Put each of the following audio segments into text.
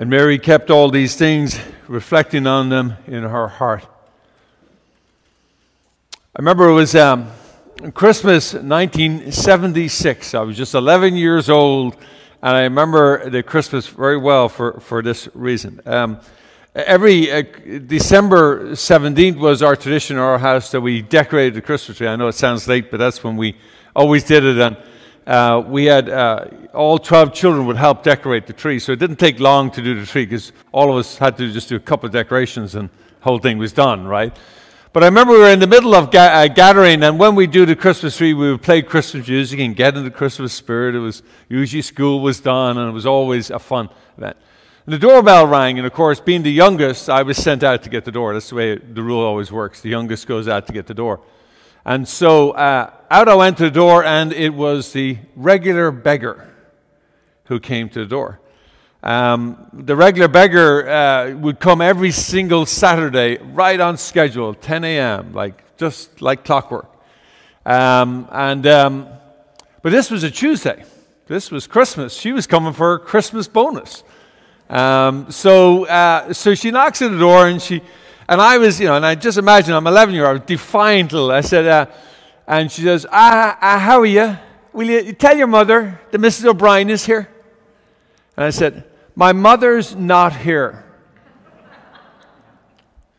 And Mary kept all these things, reflecting on them in her heart. I remember it was um, Christmas 1976. I was just 11 years old, and I remember the Christmas very well for, for this reason. Um, every uh, December 17th was our tradition in our house that we decorated the Christmas tree. I know it sounds late, but that's when we always did it. And uh, we had uh, all 12 children would help decorate the tree. So it didn't take long to do the tree because all of us had to just do a couple of decorations and the whole thing was done, right? But I remember we were in the middle of ga- uh, gathering, and when we do the Christmas tree, we would play Christmas music and get in the Christmas spirit. It was usually school was done, and it was always a fun event. And the doorbell rang, and of course, being the youngest, I was sent out to get the door. That's the way the rule always works. The youngest goes out to get the door. And so uh, out I went to the door, and it was the regular beggar who came to the door. Um, the regular beggar uh, would come every single Saturday, right on schedule, 10 a.m., like just like clockwork. Um, and um, but this was a Tuesday. This was Christmas. She was coming for a Christmas bonus. Um, so uh, so she knocks at the door, and she and I was, you know, and I just imagine I'm 11 year old, defiant little. I said, uh, and she says, ah, ah, how are you? Will you tell your mother that Mrs. O'Brien is here? And I said, my mother's not here.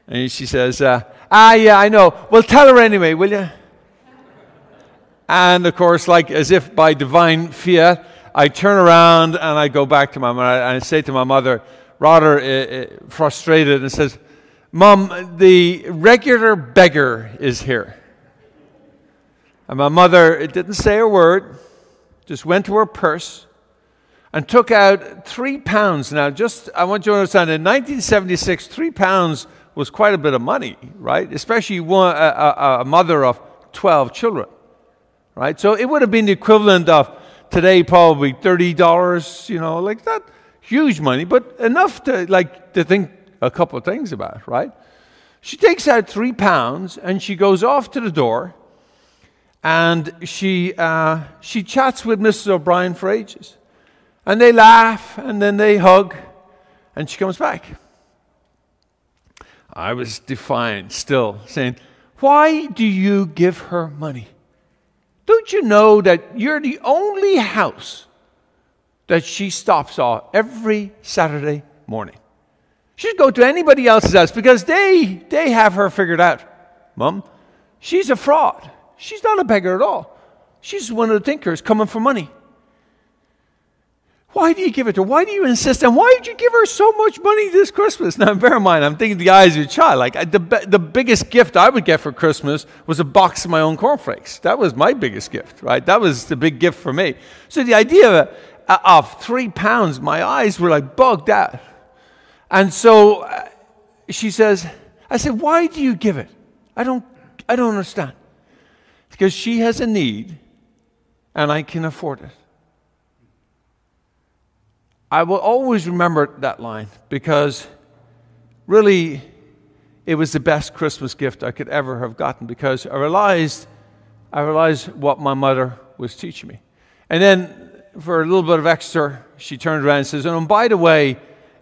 And she says, uh, ah, yeah, I know. Well, tell her anyway, will you? And of course, like as if by divine fiat, I turn around and I go back to my mother and I say to my mother, rather uh, uh, frustrated, and says, Mom, the regular beggar is here. And my mother didn't say a word, just went to her purse and took out three pounds. Now, just I want you to understand, in 1976, three pounds was quite a bit of money, right? Especially one, a, a, a mother of 12 children, right? So it would have been the equivalent of today probably $30, you know, like that. Huge money, but enough to like to think a couple of things about, right? She takes out three pounds and she goes off to the door and she, uh, she chats with Mrs. O'Brien for ages. And they laugh and then they hug and she comes back. I was defiant still, saying, Why do you give her money? Don't you know that you're the only house that she stops off every Saturday morning? She'd go to anybody else's house because they, they have her figured out. Mum, she's a fraud. She's not a beggar at all. She's one of the thinkers coming for money. Why do you give it to her? Why do you insist? And why did you give her so much money this Christmas? Now, bear in mind, I'm thinking the eyes of a child. Like, the, the biggest gift I would get for Christmas was a box of my own cornflakes. That was my biggest gift, right? That was the big gift for me. So the idea of, of three pounds, my eyes were like bugged out. And so uh, she says, I said, why do you give it? I don't, I don't understand. Because she has a need and I can afford it. I will always remember that line because really it was the best Christmas gift I could ever have gotten because I realized, I realized what my mother was teaching me. And then for a little bit of extra, she turned around and says, and by the way,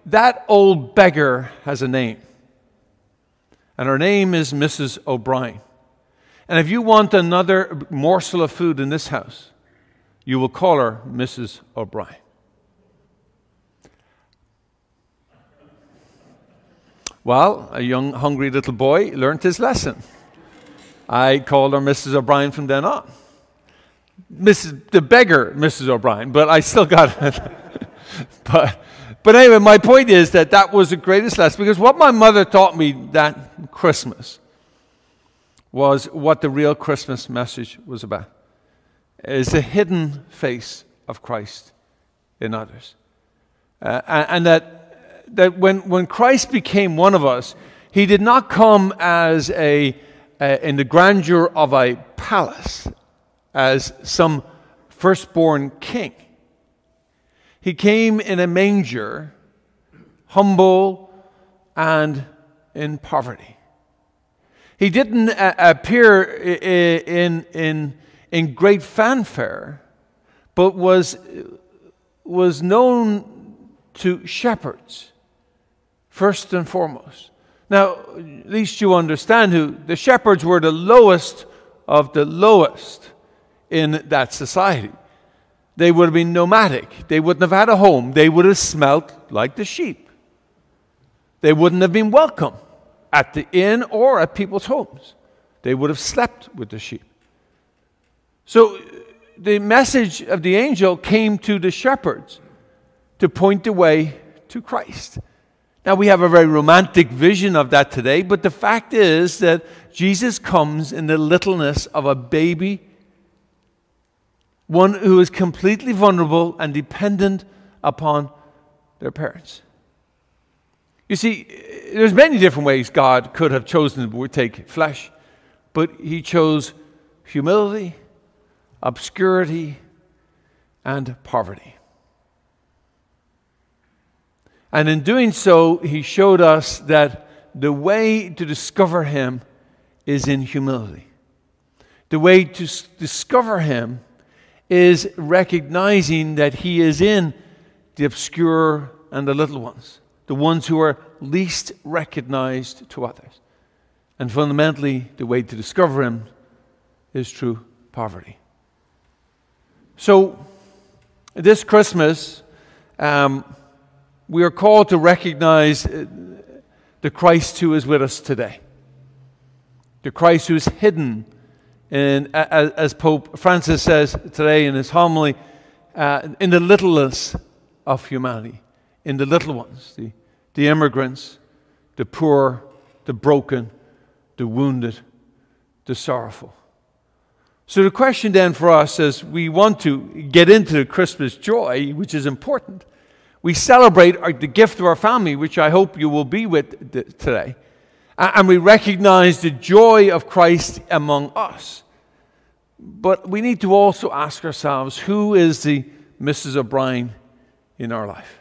that old beggar has a name. And her name is Mrs. O'Brien. And if you want another morsel of food in this house, you will call her Mrs. O'Brien. Well, a young, hungry little boy learned his lesson. I called her Mrs. O'Brien from then on. Mrs. the beggar, Mrs. O'Brien, but I still got it. but but anyway, my point is that that was the greatest lesson because what my mother taught me that Christmas was what the real Christmas message was about. Is the hidden face of Christ in others. Uh, and, and that, that when, when Christ became one of us, he did not come as a, in the grandeur of a palace, as some firstborn king. He came in a manger, humble and in poverty. He didn't appear in, in, in great fanfare, but was, was known to shepherds, first and foremost. Now, at least you understand who the shepherds were the lowest of the lowest in that society. They would have been nomadic. They wouldn't have had a home. They would have smelt like the sheep. They wouldn't have been welcome at the inn or at people's homes. They would have slept with the sheep. So uh, the message of the angel came to the shepherds to point the way to Christ. Now, we have a very romantic vision of that today, but the fact is that Jesus comes in the littleness of a baby, one who is completely vulnerable and dependent upon their parents. You see, there's many different ways God could have chosen to take flesh, but he chose humility, obscurity, and poverty. And in doing so, he showed us that the way to discover him is in humility. The way to s- discover him is recognizing that he is in the obscure and the little ones, the ones who are least recognized to others. And fundamentally, the way to discover him is through poverty. So, this Christmas, um, we are called to recognize uh, the Christ who is with us today. The Christ who is hidden, in, as Pope Francis says today in his homily, uh, in the littlest of humanity, in the little ones, the, the immigrants, the poor, the broken, the wounded, the sorrowful. So, the question then for us as we want to get into the Christmas joy, which is important, we celebrate our, the gift of our family, which I hope you will be with today. And we recognize the joy of Christ among us. But we need to also ask ourselves who is the Mrs. O'Brien in our life?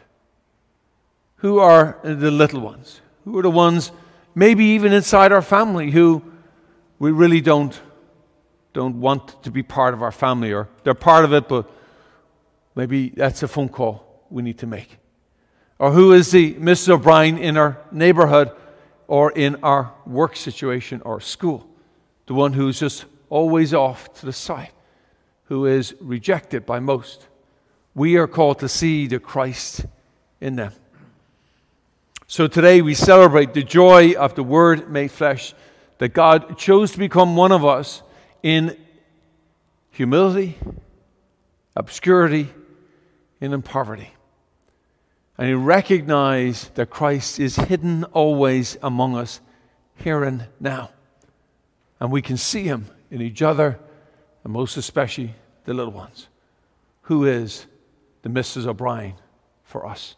Who are the little ones? Who are the ones, maybe even inside our family, who we really don't, don't want to be part of our family, or they're part of it, but maybe that's a phone call we need to make? Or who is the Mrs. O'Brien in our neighborhood or in our work situation or school? The one who's just always off to the side, who is rejected by most. We are called to see the Christ in them. So today we celebrate the joy of the Word made flesh, that God chose to become one of us in humility, obscurity, and in poverty. And he recognized that Christ is hidden always among us, here and now. And we can see him in each other, and most especially the little ones. Who is the Mrs. O'Brien for us?